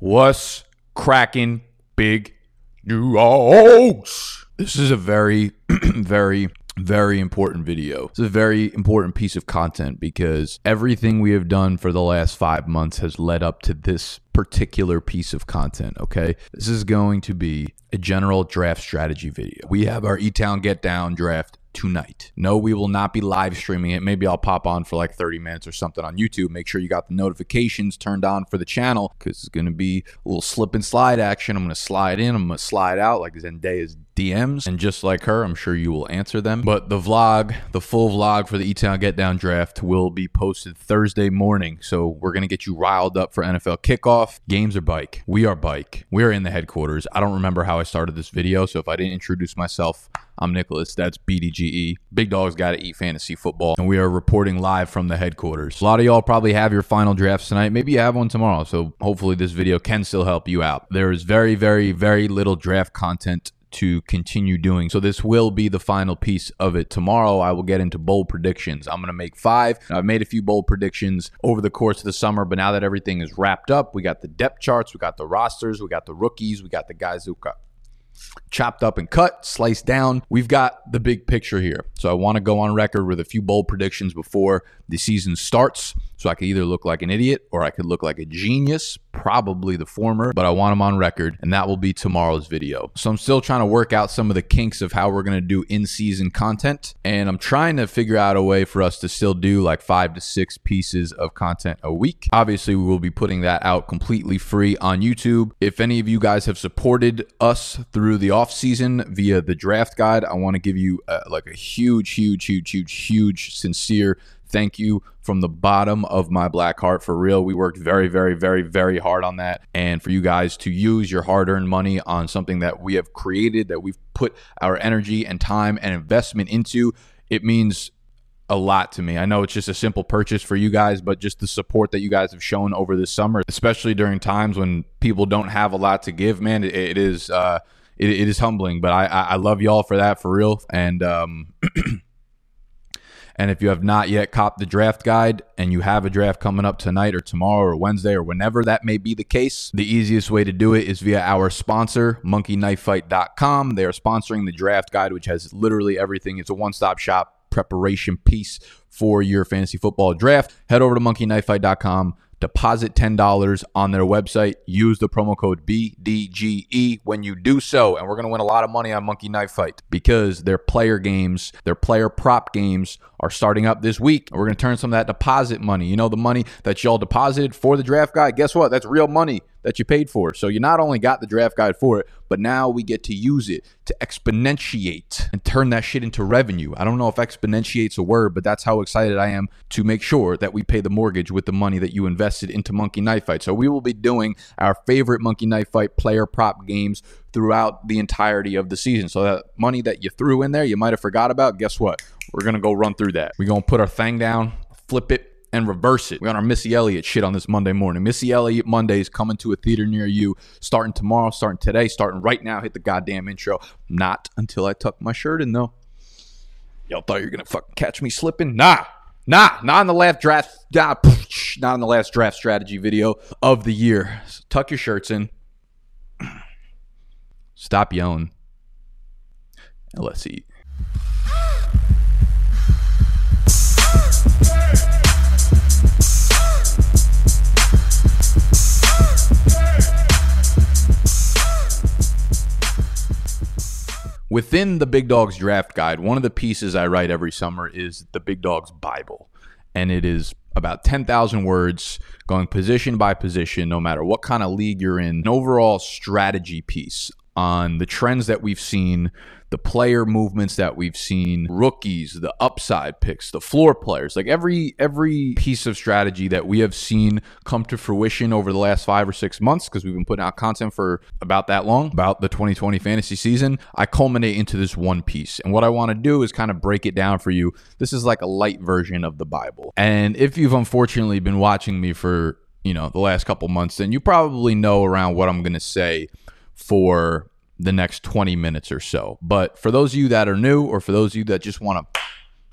What's cracking, big dogs? This is a very, very, very important video. It's a very important piece of content because everything we have done for the last five months has led up to this particular piece of content. Okay. This is going to be a general draft strategy video. We have our E Town Get Down draft tonight. No, we will not be live streaming it. Maybe I'll pop on for like 30 minutes or something on YouTube. Make sure you got the notifications turned on for the channel because it's going to be a little slip and slide action. I'm going to slide in, I'm going to slide out like Zendaya's DMs. And just like her, I'm sure you will answer them. But the vlog, the full vlog for the E Town Get Down draft will be posted Thursday morning. So we're going to get you riled up for NFL kickoff. Games are bike. We are bike. We are in the headquarters. I don't remember how I started this video. So if I didn't introduce myself, I'm Nicholas. That's BDGE. Big Dogs Got to Eat Fantasy Football. And we are reporting live from the headquarters. A lot of y'all probably have your final drafts tonight. Maybe you have one tomorrow. So hopefully this video can still help you out. There is very, very, very little draft content to continue doing. So this will be the final piece of it. Tomorrow I will get into bold predictions. I'm going to make 5. I've made a few bold predictions over the course of the summer, but now that everything is wrapped up, we got the depth charts, we got the rosters, we got the rookies, we got the guys who got chopped up and cut, sliced down. We've got the big picture here. So I want to go on record with a few bold predictions before the season starts. So I could either look like an idiot or I could look like a genius, probably the former, but I want them on record, and that will be tomorrow's video. So I'm still trying to work out some of the kinks of how we're going to do in season content, and I'm trying to figure out a way for us to still do like five to six pieces of content a week. Obviously, we will be putting that out completely free on YouTube. If any of you guys have supported us through the off season via the draft guide, I want to give you uh, like a huge, huge, huge, huge, huge, sincere Thank you from the bottom of my black heart for real. We worked very, very, very, very hard on that. And for you guys to use your hard earned money on something that we have created, that we've put our energy and time and investment into, it means a lot to me. I know it's just a simple purchase for you guys, but just the support that you guys have shown over this summer, especially during times when people don't have a lot to give, man, it, it is uh, it, it is humbling. But I, I love y'all for that for real. And um, And if you have not yet copped the draft guide and you have a draft coming up tonight or tomorrow or Wednesday or whenever that may be the case, the easiest way to do it is via our sponsor, monkeyknifefight.com. They are sponsoring the draft guide, which has literally everything. It's a one stop shop preparation piece for your fantasy football draft. Head over to monkeyknifefight.com deposit $10 on their website. Use the promo code BDGE when you do so. And we're going to win a lot of money on Monkey Knife Fight because their player games, their player prop games are starting up this week. We're going to turn some of that deposit money, you know, the money that y'all deposited for the draft guide. Guess what? That's real money that you paid for. So you not only got the draft guide for it, but now we get to use it to exponentiate and turn that shit into revenue. I don't know if exponentiate's a word, but that's how excited I am to make sure that we pay the mortgage with the money that you invested into Monkey Knife Fight. So we will be doing our favorite Monkey Knife Fight player prop games throughout the entirety of the season. So that money that you threw in there, you might have forgot about, guess what? We're going to go run through that. We're going to put our thing down, flip it, and reverse it. We got our Missy Elliott shit on this Monday morning. Missy Elliott Mondays coming to a theater near you, starting tomorrow, starting today, starting right now. Hit the goddamn intro. Not until I tuck my shirt in though. Y'all thought you were gonna fucking catch me slipping? Nah, nah, not in the last draft. Nah, not in the last draft strategy video of the year. So tuck your shirts in. Stop yelling. And ah. ah. Within the Big Dogs Draft Guide, one of the pieces I write every summer is the Big Dogs Bible. And it is about 10,000 words going position by position, no matter what kind of league you're in, an overall strategy piece on the trends that we've seen the player movements that we've seen, rookies, the upside picks, the floor players, like every every piece of strategy that we have seen come to fruition over the last 5 or 6 months because we've been putting out content for about that long, about the 2020 fantasy season, I culminate into this one piece. And what I want to do is kind of break it down for you. This is like a light version of the Bible. And if you've unfortunately been watching me for, you know, the last couple months, then you probably know around what I'm going to say for the next 20 minutes or so. But for those of you that are new, or for those of you that just want to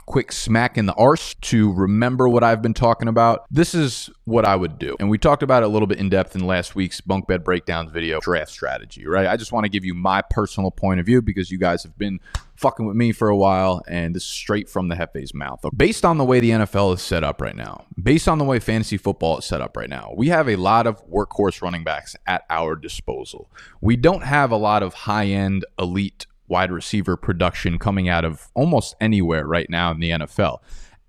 quick smack in the arse to remember what I've been talking about, this is what I would do. And we talked about it a little bit in depth in last week's bunk bed breakdowns video, draft strategy, right? I just want to give you my personal point of view because you guys have been fucking with me for a while, and this is straight from the Hefe's mouth. Based on the way the NFL is set up right now, based on the way fantasy football is set up right now, we have a lot of workhorse running backs at our disposal. We don't have a lot of high end elite wide receiver production coming out of almost anywhere right now in the NFL.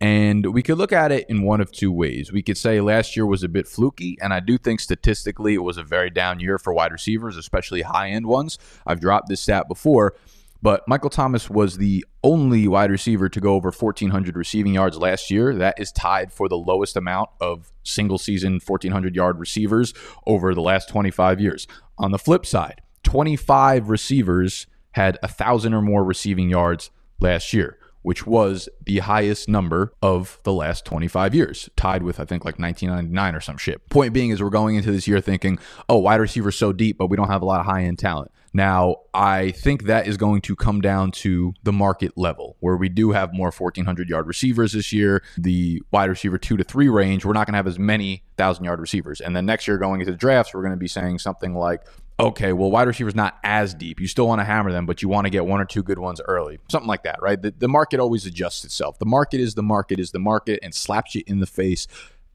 And we could look at it in one of two ways. We could say last year was a bit fluky, and I do think statistically it was a very down year for wide receivers, especially high end ones. I've dropped this stat before, but Michael Thomas was the only wide receiver to go over 1,400 receiving yards last year. That is tied for the lowest amount of single season 1,400 yard receivers over the last 25 years. On the flip side, 25 receivers had a thousand or more receiving yards last year, which was the highest number of the last 25 years, tied with, I think, like 1999 or some shit. Point being is we're going into this year thinking, oh, wide receivers so deep, but we don't have a lot of high end talent. Now, I think that is going to come down to the market level where we do have more 1,400 yard receivers this year. The wide receiver two to three range, we're not going to have as many thousand yard receivers. And then next year, going into the drafts, we're going to be saying something like, okay, well, wide receiver's not as deep. You still want to hammer them, but you want to get one or two good ones early. Something like that, right? The, the market always adjusts itself. The market is the market is the market and slaps you in the face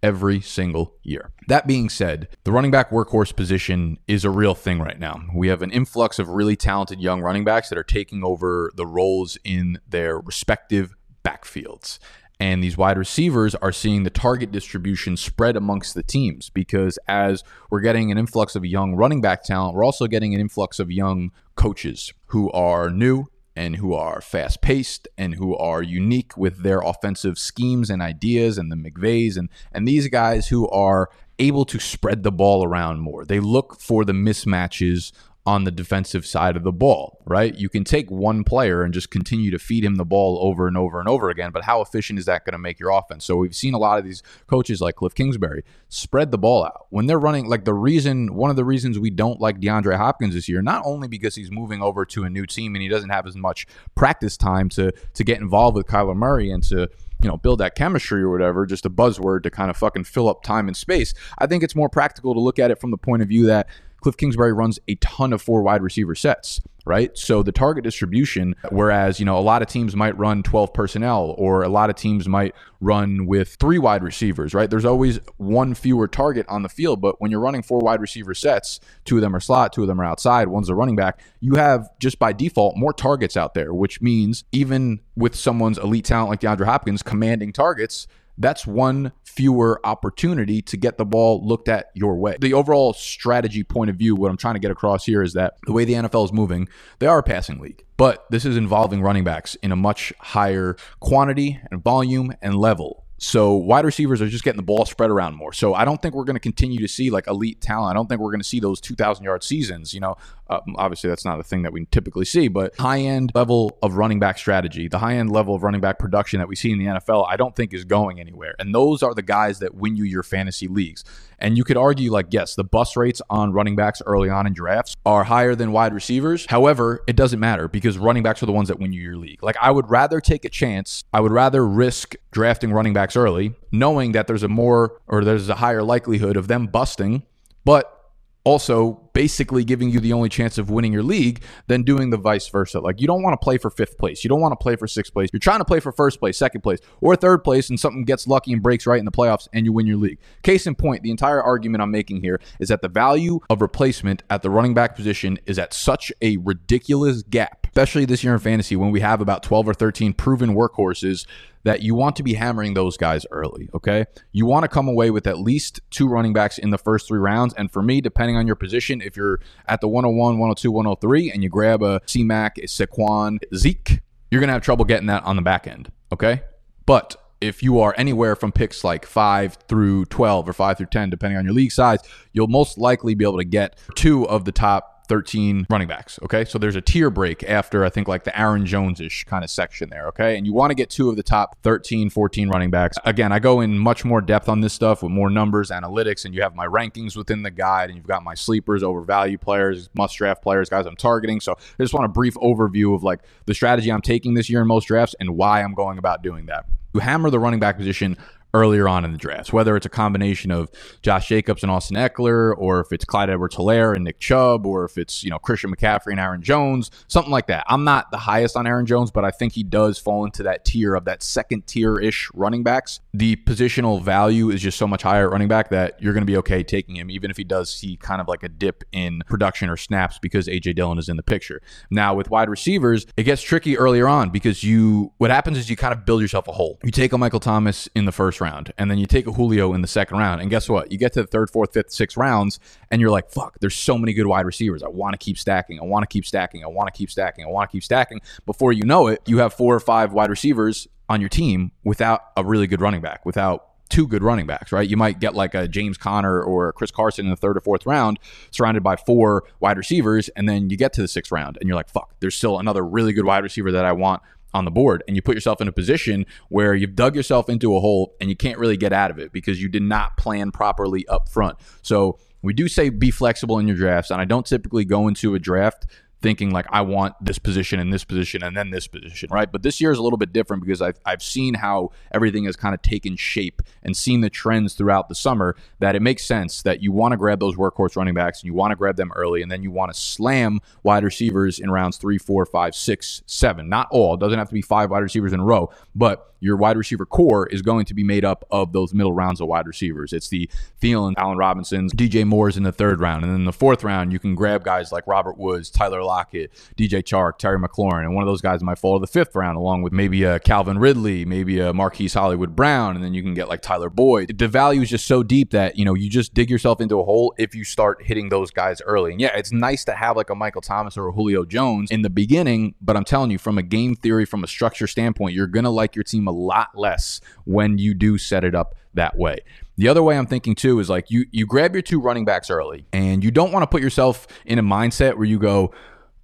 every single year. That being said, the running back workhorse position is a real thing right now. We have an influx of really talented young running backs that are taking over the roles in their respective backfields. And these wide receivers are seeing the target distribution spread amongst the teams because as we're getting an influx of young running back talent, we're also getting an influx of young coaches who are new and who are fast paced and who are unique with their offensive schemes and ideas and the McVays and and these guys who are able to spread the ball around more. They look for the mismatches on the defensive side of the ball, right? You can take one player and just continue to feed him the ball over and over and over again, but how efficient is that going to make your offense? So we've seen a lot of these coaches like Cliff Kingsbury spread the ball out. When they're running, like the reason, one of the reasons we don't like DeAndre Hopkins this year, not only because he's moving over to a new team and he doesn't have as much practice time to to get involved with Kyler Murray and to you know, build that chemistry or whatever, just a buzzword to kind of fucking fill up time and space. I think it's more practical to look at it from the point of view that Cliff Kingsbury runs a ton of four wide receiver sets, right? So the target distribution, whereas, you know, a lot of teams might run 12 personnel or a lot of teams might run with three wide receivers, right? There's always one fewer target on the field, but when you're running four wide receiver sets, two of them are slot, two of them are outside, one's a running back, you have just by default more targets out there, which means even with someone's elite talent like DeAndre Hopkins commanding targets, that's one fewer opportunity to get the ball looked at your way. The overall strategy point of view, what I'm trying to get across here is that the way the NFL is moving, they are a passing league, but this is involving running backs in a much higher quantity and volume and level. So wide receivers are just getting the ball spread around more. So I don't think we're going to continue to see like elite talent. I don't think we're going to see those 2,000 yard seasons. You know, uh, obviously that's not a thing that we typically see, but high end level of running back strategy, the high end level of running back production that we see in the NFL, I don't think is going anywhere. And those are the guys that win you your fantasy leagues. And you could argue, like, yes, the bus rates on running backs early on in drafts are higher than wide receivers. However, it doesn't matter because running backs are the ones that win you your league. Like, I would rather take a chance, I would rather risk drafting running backs early, knowing that there's a more or there's a higher likelihood of them busting, but also basically giving you the only chance of winning your league than doing the vice versa. Like you don't want to play for fifth place. You don't want to play for sixth place. You're trying to play for first place, second place, or third place, and something gets lucky and breaks right in the playoffs and you win your league. Case in point, the entire argument I'm making here is that the value of replacement at the running back position is at such a ridiculous gap, especially this year in fantasy when we have about 12 or 13 proven workhorses that you want to be hammering those guys early, okay? You want to come away with at least two running backs in the first three rounds. And for me, depending on your position, if you're at the 101, 102, 103, and you grab a C-Mac, a Saquon, Zeke, you're going to have trouble getting that on the back end, okay? But if you are anywhere from picks like 5 through 12 or 5 through 10, depending on your league size, you'll most likely be able to get two of the top 13 running backs. Okay. So there's a tier break after I think like the Aaron Jones ish kind of section there. Okay. And you want to get two of the top 13, 14 running backs. Again, I go in much more depth on this stuff with more numbers, analytics, and you have my rankings within the guide, and you've got my sleepers, overvalue players, must draft players, guys I'm targeting. So I just want a brief overview of like the strategy I'm taking this year in most drafts and why I'm going about doing that. You hammer the running back position earlier on in the drafts, whether it's a combination of Josh Jacobs and Austin Ekeler, or if it's Clyde Edwards Helaire and Nick Chubb, or if it's, you know, Christian McCaffrey and Aaron Jones, something like that. I'm not the highest on Aaron Jones, but I think he does fall into that tier of that second tier ish running backs. The positional value is just so much higher at running back that you're going to be okay taking him, even if he does see kind of like a dip in production or snaps because AJ Dillon is in the picture. Now, with wide receivers, it gets tricky earlier on because you, what happens is you kind of build yourself a hole. You take a Michael Thomas in the first round, and then you take a Julio in the second round. And guess what? You get to the third, fourth, fifth, sixth rounds, and you're like, fuck, there's so many good wide receivers. I want to keep stacking. I want to keep stacking. I want to keep stacking. I want to keep stacking. Before you know it, you have four or five wide receivers on your team without a really good running back, without two good running backs, right? You might get like a James Conner or Chris Carson in the third or fourth round, surrounded by four wide receivers, and then you get to the sixth round and you're like, fuck, there's still another really good wide receiver that I want on the board and you put yourself in a position where you've dug yourself into a hole and you can't really get out of it because you did not plan properly up front. So we do say be flexible in your drafts, and I don't typically go into a draft thinking like I want this position and this position and then this position, right? But this year is a little bit different because I've, I've seen how everything has kind of taken shape and seen the trends throughout the summer that it makes sense that you want to grab those workhorse running backs and you want to grab them early and then you want to slam wide receivers in rounds three, four, five, six, seven. Not all. It doesn't have to be five wide receivers in a row, but your wide receiver core is going to be made up of those middle rounds of wide receivers. It's the Thielen, Allen Robinsons, DJ Moore's in the third round. And then in the fourth round, you can grab guys like Robert Woods, Tyler Lockett, DJ Chark, Terry McLaurin. And one of those guys might fall to the fifth round, along with maybe a Calvin Ridley, maybe a Marquise Hollywood Brown. And then you can get like Tyler Boyd. The value is just so deep that, you know, you just dig yourself into a hole if you start hitting those guys early. And yeah, it's nice to have like a Michael Thomas or a Julio Jones in the beginning, but I'm telling you, from a game theory, from a structure standpoint, you're going to like your team a lot less when you do set it up that way. The other way I'm thinking too is like you you grab your two running backs early and you don't want to put yourself in a mindset where you go,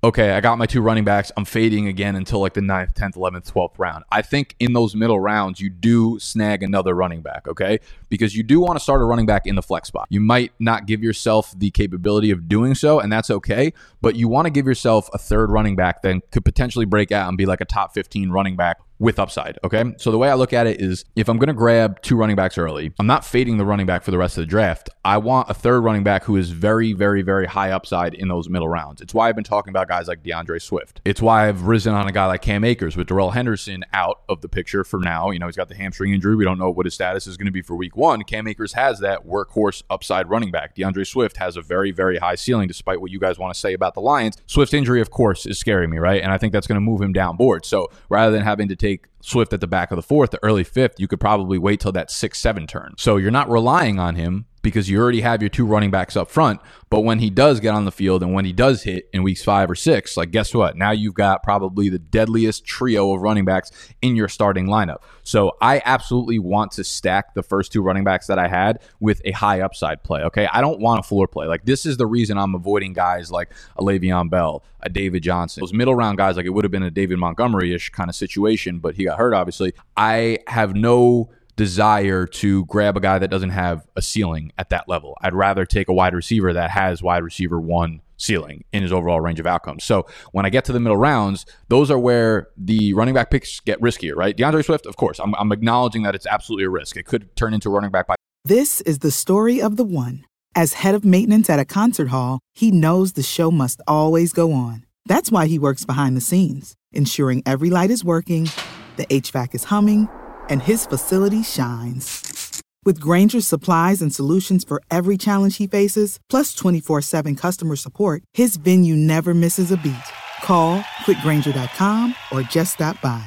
okay, I got my two running backs. I'm fading again until like the 9th, 10th, 11th, 12th round. I think in those middle rounds, you do snag another running back, okay? Because you do want to start a running back in the flex spot. You might not give yourself the capability of doing so, and that's okay, but you want to give yourself a third running back that could potentially break out and be like a top 15 running back with upside. Okay. So the way I look at it is if I'm going to grab two running backs early, I'm not fading the running back for the rest of the draft. I want a third running back who is very, very, very high upside in those middle rounds. It's why I've been talking about guys like D'Andre Swift. It's why I've risen on a guy like Cam Akers with Darrell Henderson out of the picture for now. You know, he's got the hamstring injury. We don't know what his status is going to be for week one. Cam Akers has that workhorse upside running back. D'Andre Swift has a very, very high ceiling, despite what you guys want to say about the Lions. Swift's injury, of course, is scaring me, right? And I think that's going to move him down board. So rather than having to take Swift at the back of the fourth, the early fifth, you could probably wait till that six, seven turn. So you're not relying on him because you already have your two running backs up front. But when he does get on the field and when he does hit in weeks five or six, like guess what? Now you've got probably the deadliest trio of running backs in your starting lineup. So I absolutely want to stack the first two running backs that I had with a high upside play. Okay. I don't want a floor play. Like this is the reason I'm avoiding guys like a Le'Veon Bell, a David Johnson, those middle round guys. Like it would have been a David Montgomery ish kind of situation, but he got hurt, obviously. I have no desire to grab a guy that doesn't have a ceiling at that level. I'd rather take a wide receiver that has wide receiver one ceiling in his overall range of outcomes. So when I get to the middle rounds, those are where the running back picks get riskier, right? D'Andre Swift, of course, I'm, I'm acknowledging that it's absolutely a risk. It could turn into a running back by. This is the story of the one. As head of maintenance at a concert hall, he knows the show must always go on. That's why he works behind the scenes, ensuring every light is working, the HVAC is humming and his facility shines. With Grainger's supplies and solutions for every challenge he faces, plus 24 7 customer support, his venue never misses a beat. Call quickgranger.com or just stop by.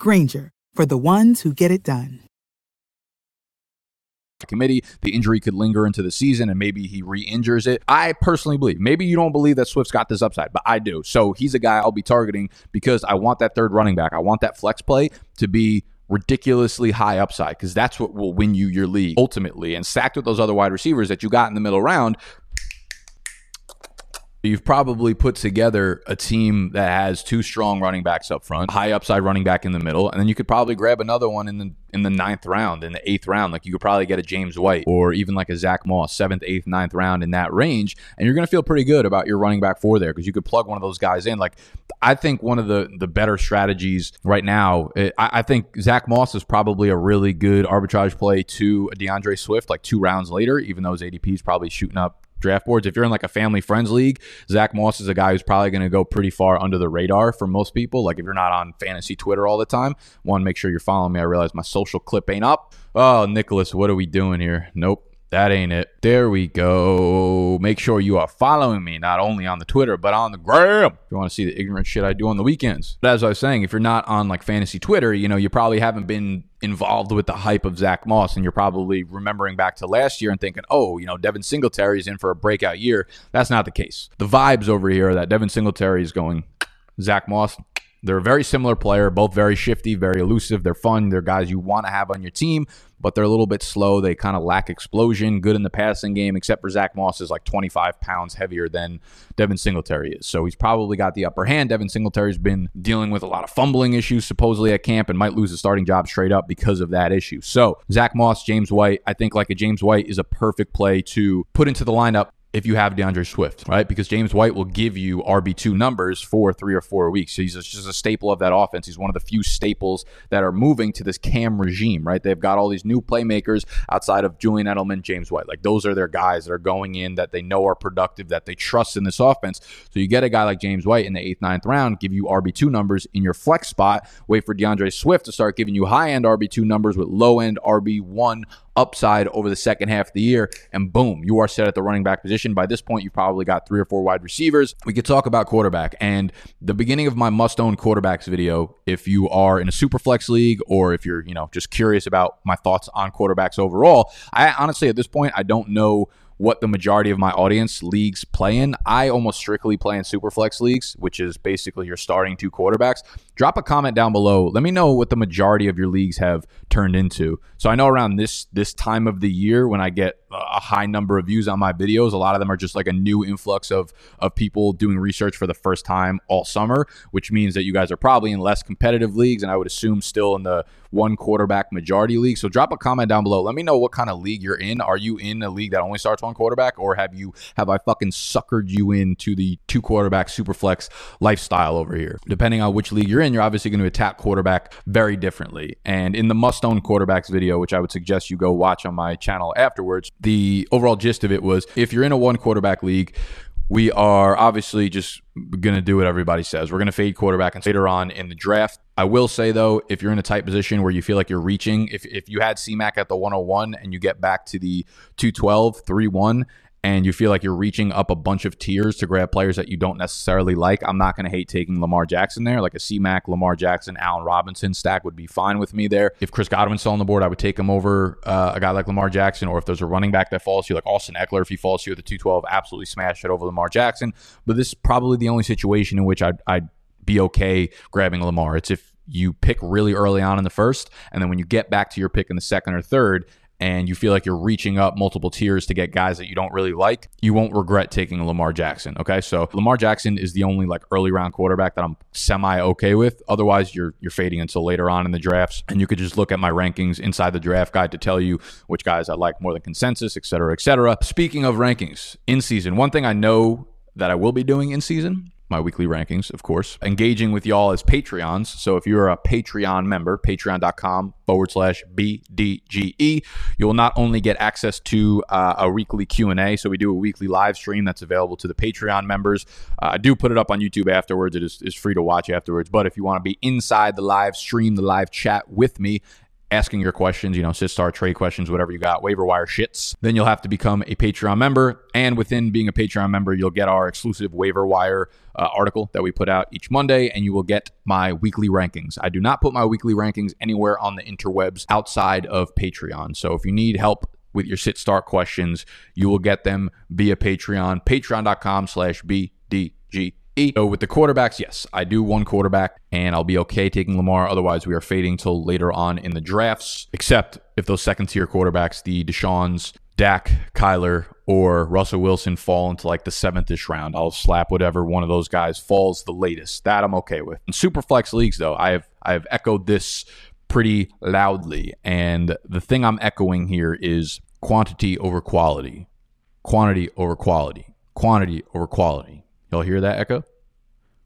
Grainger, for the ones who get it done. Committee, the injury could linger into the season and maybe he re injures it. I personally believe, maybe you don't believe that Swift's got this upside, but I do. So he's a guy I'll be targeting because I want that third running back. I want that flex play to be ridiculously high upside because that's what will win you your league ultimately. And stacked with those other wide receivers that you got in the middle round, you've probably put together a team that has two strong running backs up front, high upside running back in the middle, and then you could probably grab another one in the in the ninth round, in the eighth round. Like you could probably get a James White or even like a Zach Moss, seventh, eighth, ninth round in that range, and you're going to feel pretty good about your running back four there because you could plug one of those guys in. Like I think one of the the better strategies right now, eh, I, I think Zach Moss is probably a really good arbitrage play to D'Andre Swift, like two rounds later, even though his ADP is probably shooting up draft boards. If you're in like a family friends league, Zach Moss is a guy who's probably going to go pretty far under the radar for most people. Like if you're not on fantasy Twitter all the time, one, make sure you're following me. I realize my social clip ain't up. Oh, Nicholas, what are we doing here? Nope. That ain't it. There we go. Make sure you are following me not only on the Twitter but on the gram. If you want to see the ignorant shit I do on the weekends. But as I was saying, if you're not on like fantasy Twitter, you know you probably haven't been involved with the hype of Zach Moss, and you're probably remembering back to last year and thinking, oh, you know, Devin Singletary is in for a breakout year. That's not the case. The vibes over here are that Devin Singletary is going. Zach Moss, they're a very similar player, both very shifty, very elusive. They're fun. They're guys you want to have on your team, but they're a little bit slow. They kind of lack explosion, good in the passing game, except for Zach Moss is like 25 pounds heavier than Devin Singletary is. So he's probably got the upper hand. Devin Singletary's been dealing with a lot of fumbling issues supposedly at camp and might lose his starting job straight up because of that issue. So Zach Moss, James White, I think like a James White is a perfect play to put into the lineup if you have D'Andre Swift, right? Because James White will give you RB2 numbers for three or four weeks. So he's just a staple of that offense. He's one of the few staples that are moving to this Cam regime, right? They've got all these new playmakers outside of Julian Edelman, James White. Like those are their guys that are going in that they know are productive, that they trust in this offense. So you get a guy like James White in the eighth, ninth round, give you RB2 numbers in your flex spot, wait for D'Andre Swift to start giving you high end RB2 numbers with low end RB1 upside over the second half of the year, and boom, you are set at the running back position. By this point, you've probably got three or four wide receivers. We could talk about quarterback and the beginning of my must own quarterbacks video. If you are in a super flex league or if you're, you know, just curious about my thoughts on quarterbacks overall, I honestly at this point I don't know what the majority of my audience leagues play in. I almost strictly play in super flex leagues, which is basically your starting two quarterbacks. Drop a comment down below. Let me know what the majority of your leagues have turned into. So I know around this this time of the year when I get a high number of views on my videos, a lot of them are just like a new influx of of people doing research for the first time all summer, which means that you guys are probably in less competitive leagues and I would assume still in the one quarterback majority league. So drop a comment down below. Let me know what kind of league you're in. Are you in a league that only starts one quarterback, or have you have I fucking suckered you into the two quarterback super flex lifestyle over here? Depending on which league you're in, you're obviously going to attack quarterback very differently. And in the must own quarterbacks video, which I would suggest you go watch on my channel afterwards, the overall gist of it was if you're in a one quarterback league, we are obviously just going to do what everybody says. We're going to fade quarterback and later on in the draft. I will say though, if you're in a tight position where you feel like you're reaching, if, if you had CMAC at the 101 and you get back to the 212, 3 1, and you feel like you're reaching up a bunch of tiers to grab players that you don't necessarily like, I'm not going to hate taking Lamar Jackson there. Like a CMAC, Lamar Jackson, Allen Robinson stack would be fine with me there. If Chris Godwin's still on the board, I would take him over uh, a guy like Lamar Jackson. Or if there's a running back that falls to you, like Austin Ekeler, if he falls to you at the 212, absolutely smash it over Lamar Jackson. But this is probably the only situation in which I'd, I'd be okay grabbing Lamar. It's if you pick really early on in the first, and then when you get back to your pick in the second or third, and you feel like you're reaching up multiple tiers to get guys that you don't really like, you won't regret taking Lamar Jackson. Okay. So Lamar Jackson is the only like early round quarterback that I'm semi okay with. Otherwise, you're you're fading until later on in the drafts. And you could just look at my rankings inside the draft guide to tell you which guys I like more than consensus, et cetera, et cetera. Speaking of rankings in season, one thing I know that I will be doing in season my weekly rankings, of course, engaging with y'all as Patreons. So if you're a Patreon member, patreon.com forward slash BDGE, you'll not only get access to uh, a weekly Q&A, so we do a weekly live stream that's available to the Patreon members. Uh, I do put it up on YouTube afterwards. It is, is free to watch afterwards. But if you want to be inside the live stream, the live chat with me, asking your questions, you know, star trade questions, whatever you got, waiver wire shits, then you'll have to become a Patreon member. And within being a Patreon member, you'll get our exclusive waiver wire uh, article that we put out each Monday, and you will get my weekly rankings. I do not put my weekly rankings anywhere on the interwebs outside of Patreon. So if you need help with your sit start questions, you will get them via Patreon, patreon.com slash BDG so with the quarterbacks, yes, I do one quarterback, and I'll be okay taking Lamar. Otherwise, we are fading till later on in the drafts, except if those second tier quarterbacks, the Deshaun's, Dak, Kyler, or Russell Wilson fall into like the seventh ish round. I'll slap whatever one of those guys falls the latest. That I'm okay with. In super flex leagues, though, I have I have echoed this pretty loudly, and the thing I'm echoing here is quantity over quality, quantity over quality, quantity over quality. Y'all hear that echo?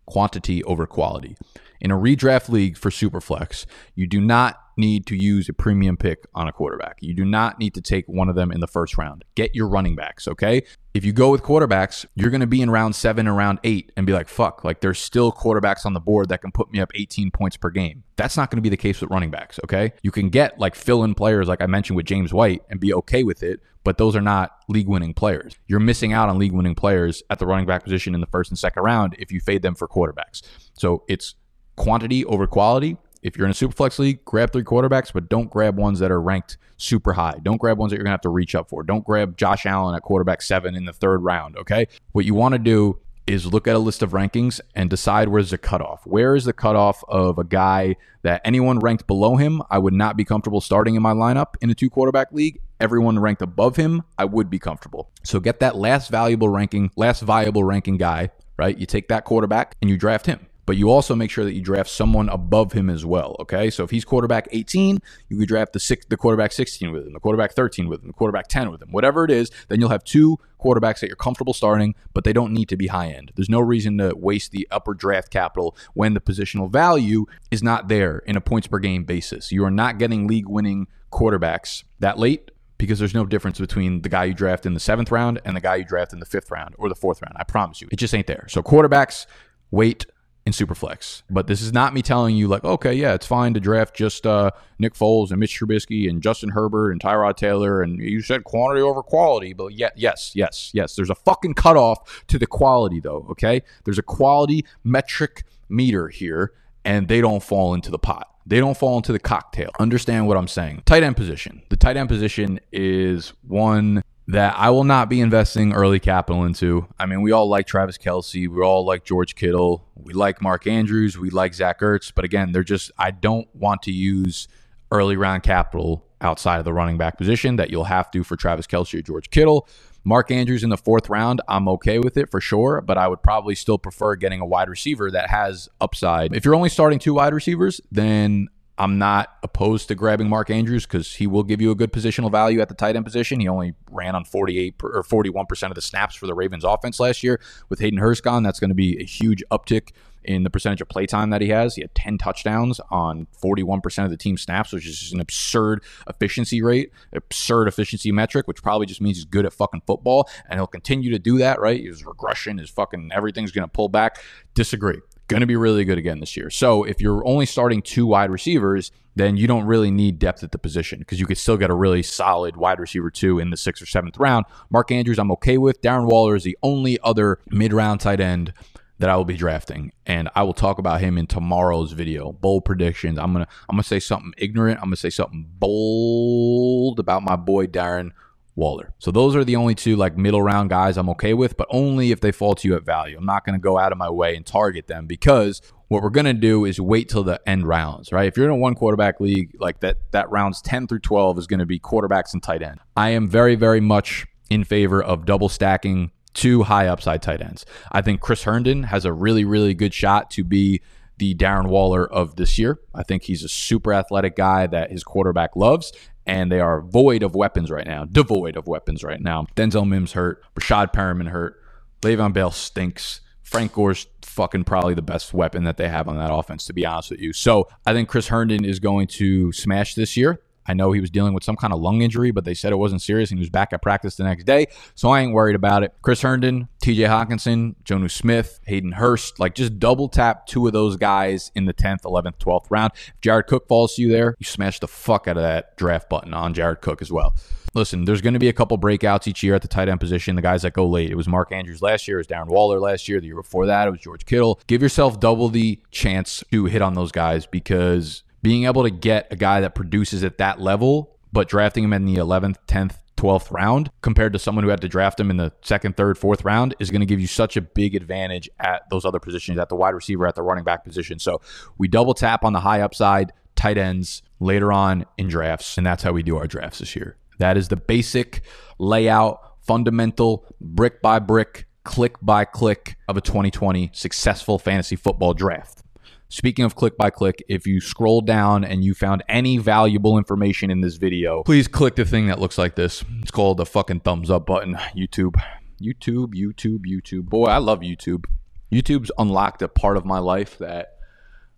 Quantity over quality. In a redraft league for Superflex, you do not need to use a premium pick on a quarterback. You do not need to take one of them in the first round. Get your running backs, okay? If you go with quarterbacks, you're going to be in round seven and round eight and be like, fuck, like there's still quarterbacks on the board that can put me up 18 points per game. That's not going to be the case with running backs, okay? You can get like fill in players, like I mentioned with James White, and be okay with it, but those are not league winning players. You're missing out on league winning players at the running back position in the first and second round if you fade them for quarterbacks. So it's quantity over quality. If you're in a super flex league, grab three quarterbacks, but don't grab ones that are ranked super high. Don't grab ones that you're going to have to reach up for. Don't grab Josh Allen at quarterback seven in the third round, okay? What you want to do is look at a list of rankings and decide where's the cutoff. Where is the cutoff of a guy that anyone ranked below him, I would not be comfortable starting in my lineup in a two quarterback league. Everyone ranked above him, I would be comfortable. So get that last valuable ranking, last viable ranking guy, right? You take that quarterback and you draft him but you also make sure that you draft someone above him as well. Okay, so if he's quarterback 18, you could draft the six, the quarterback 16 with him, the quarterback 13 with him, the quarterback 10 with him, whatever it is. Then you'll have two quarterbacks that you're comfortable starting, but they don't need to be high end. There's no reason to waste the upper draft capital when the positional value is not there in a points per game basis. You are not getting league winning quarterbacks that late because there's no difference between the guy you draft in the seventh round and the guy you draft in the fifth round or the fourth round. I promise you, it just ain't there. So quarterbacks, wait in Superflex. But this is not me telling you like, okay, yeah, it's fine to draft just uh, Nick Foles and Mitch Trubisky and Justin Herbert and Tyrod Taylor and you said quantity over quality, but yeah, yes, yes, yes. There's a fucking cutoff to the quality though. Okay, there's a quality metric meter here, and they don't fall into the pot. They don't fall into the cocktail. Understand what I'm saying. Tight end position. The tight end position is one that I will not be investing early capital into. I mean, we all like Travis Kelce. We all like George Kittle. We like Mark Andrews. We like Zach Ertz. But again, they're just, I don't want to use early round capital outside of the running back position that you'll have to for Travis Kelce or George Kittle. Mark Andrews in the fourth round, I'm okay with it for sure, but I would probably still prefer getting a wide receiver that has upside. If you're only starting two wide receivers, then I'm not opposed to grabbing Mark Andrews because he will give you a good positional value at the tight end position. He only ran on 48 per, or 41 percent of the snaps for the Ravens offense last year. With Hayden Hurst gone, that's going to be a huge uptick in the percentage of play time that he has. He had 10 touchdowns on 41% of the team snaps, which is an absurd efficiency rate, absurd efficiency metric, which probably just means he's good at fucking football. And he'll continue to do that, right? His regression, his fucking everything's going to pull back. Disagree going to be really good again this year. So if you're only starting two wide receivers, then you don't really need depth at the position because you could still get a really solid wide receiver two in the sixth or seventh round. Mark Andrews, I'm okay with. Darren Waller is the only other mid round tight end that I will be drafting, and I will talk about him in tomorrow's video. Bold predictions. I'm gonna I'm gonna say something ignorant. I'm gonna say something bold about my boy Darren Waller. So those are the only two like middle round guys I'm okay with, but only if they fall to you at value. I'm not going to go out of my way and target them because what we're going to do is wait till the end rounds, right? If you're in a one quarterback league, like that that rounds 10 through 12 is going to be quarterbacks and tight end. I am very very much in favor of double stacking two high upside tight ends. I think Chris Herndon has a really really good shot to be the Darren Waller of this year. I think he's a super athletic guy that his quarterback loves, and they are void of weapons right now, devoid of weapons right now. Denzel Mims hurt, Rashad Perriman hurt, Le'Veon Bell stinks. Frank Gore's fucking probably the best weapon that they have on that offense, to be honest with you. So I think Chris Herndon is going to smash this year. I know he was dealing with some kind of lung injury, but they said it wasn't serious and he was back at practice the next day. So I ain't worried about it. Chris Herndon, TJ Hockenson, Jonnu Smith, Hayden Hurst, like just double tap two of those guys in the 10th, 11th, 12th round. If Jared Cook falls to you there, you smash the fuck out of that draft button on Jared Cook as well. Listen, there's going to be a couple breakouts each year at the tight end position. The guys that go late. It was Mark Andrews last year. It was Darren Waller last year. The year before that, it was George Kittle. Give yourself double the chance to hit on those guys because being able to get a guy that produces at that level but drafting him in the 11th, 10th, 12th round compared to someone who had to draft him in the second, third, fourth round is going to give you such a big advantage at those other positions, at the wide receiver, at the running back position. So we double tap on the high upside tight ends later on in drafts, and that's how we do our drafts this year. That is the basic layout fundamental, brick by brick, click by click of a 2020 successful fantasy football draft. Speaking of click by click, if you scroll down and you found any valuable information in this video, please click the thing that looks like this. It's called the fucking thumbs up button. YouTube. YouTube, YouTube, YouTube. Boy, I love YouTube. YouTube's unlocked a part of my life that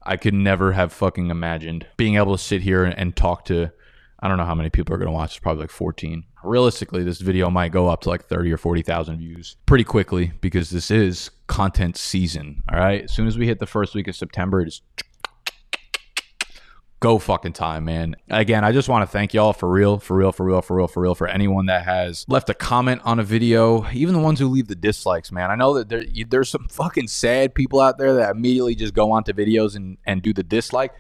I could never have fucking imagined. Being able to sit here and, talk to, I don't know how many people are going to watch. It's probably like 14. Realistically, this video might go up to like 30 or 40,000 views pretty quickly because this is content season. All right. As soon as we hit the first week of September, it's go fucking time, man. Again, I just want to thank y'all for real, for real, for real, for real, for real, for anyone that has left a comment on a video, even the ones who leave the dislikes, man. I know that there, there's some fucking sad people out there that immediately just go onto videos and, and do the dislike.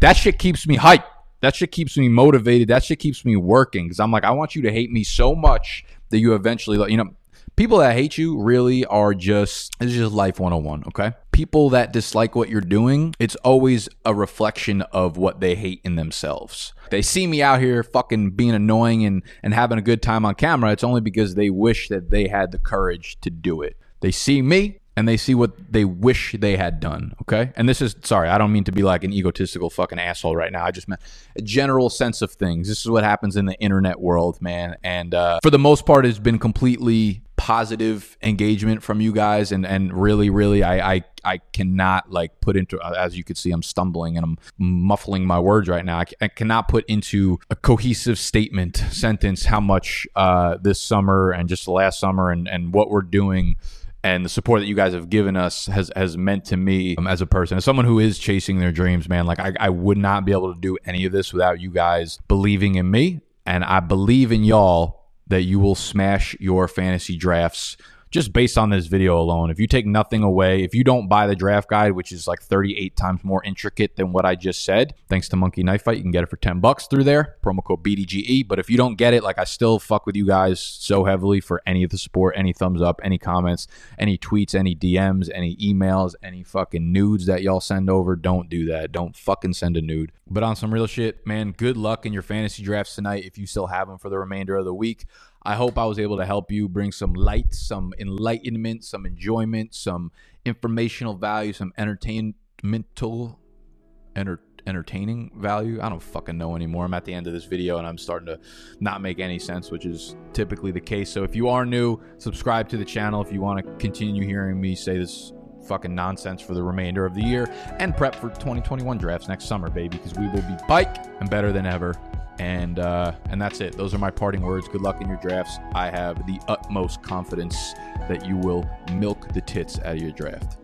That shit keeps me hyped. That shit keeps me motivated. That shit keeps me working because I'm like, I want you to hate me so much that you eventually, you know, people that hate you really are just it's just life 101 okay? People that dislike what you're doing it's always a reflection of what they hate in themselves. They see me out here fucking being annoying and and having a good time on camera it's only because they wish that they had the courage to do it. They see me and they see what they wish they had done. Okay. And this is, sorry, I don't mean to be like an egotistical fucking asshole right now. I just meant a general sense of things. This is what happens in the internet world, man. And uh, for the most part, it's been completely positive engagement from you guys and and really really I, I I cannot like put into as you can see I'm stumbling and I'm muffling my words right now I, I cannot put into a cohesive statement sentence how much uh, this summer and just the last summer and and what we're doing and the support that you guys have given us has has meant to me um, as a person, as someone who is chasing their dreams, man. Like I, I would not be able to do any of this without you guys believing in me, and I believe in y'all that you will smash your fantasy drafts just based on this video alone, if you take nothing away, if you don't buy the draft guide, which is like 38 times more intricate than what I just said, thanks to Monkey Knife Fight, you can get it for 10 bucks through there, promo code BDGE. But if you don't get it, like I still fuck with you guys so heavily for any of the support, any thumbs up, any comments, any tweets, any DMs, any emails, any fucking nudes that y'all send over. Don't do that. Don't fucking send a nude. But on some real shit, man, good luck in your fantasy drafts tonight if you still have them for the remainder of the week. I hope I was able to help you bring some light, some enlightenment, some enjoyment, some informational value, some entertainmental, enter, entertaining value. I don't fucking know anymore. I'm at the end of this video and I'm starting to not make any sense, which is typically the case. So if you are new, subscribe to the channel if you want to continue hearing me say this fucking nonsense for the remainder of the year and prep for 2021 drafts next summer, baby, because we will be bike and better than ever and uh, and that's it. Those are my parting words. Good luck in your drafts. I have the utmost confidence that you will milk the tits out of your draft.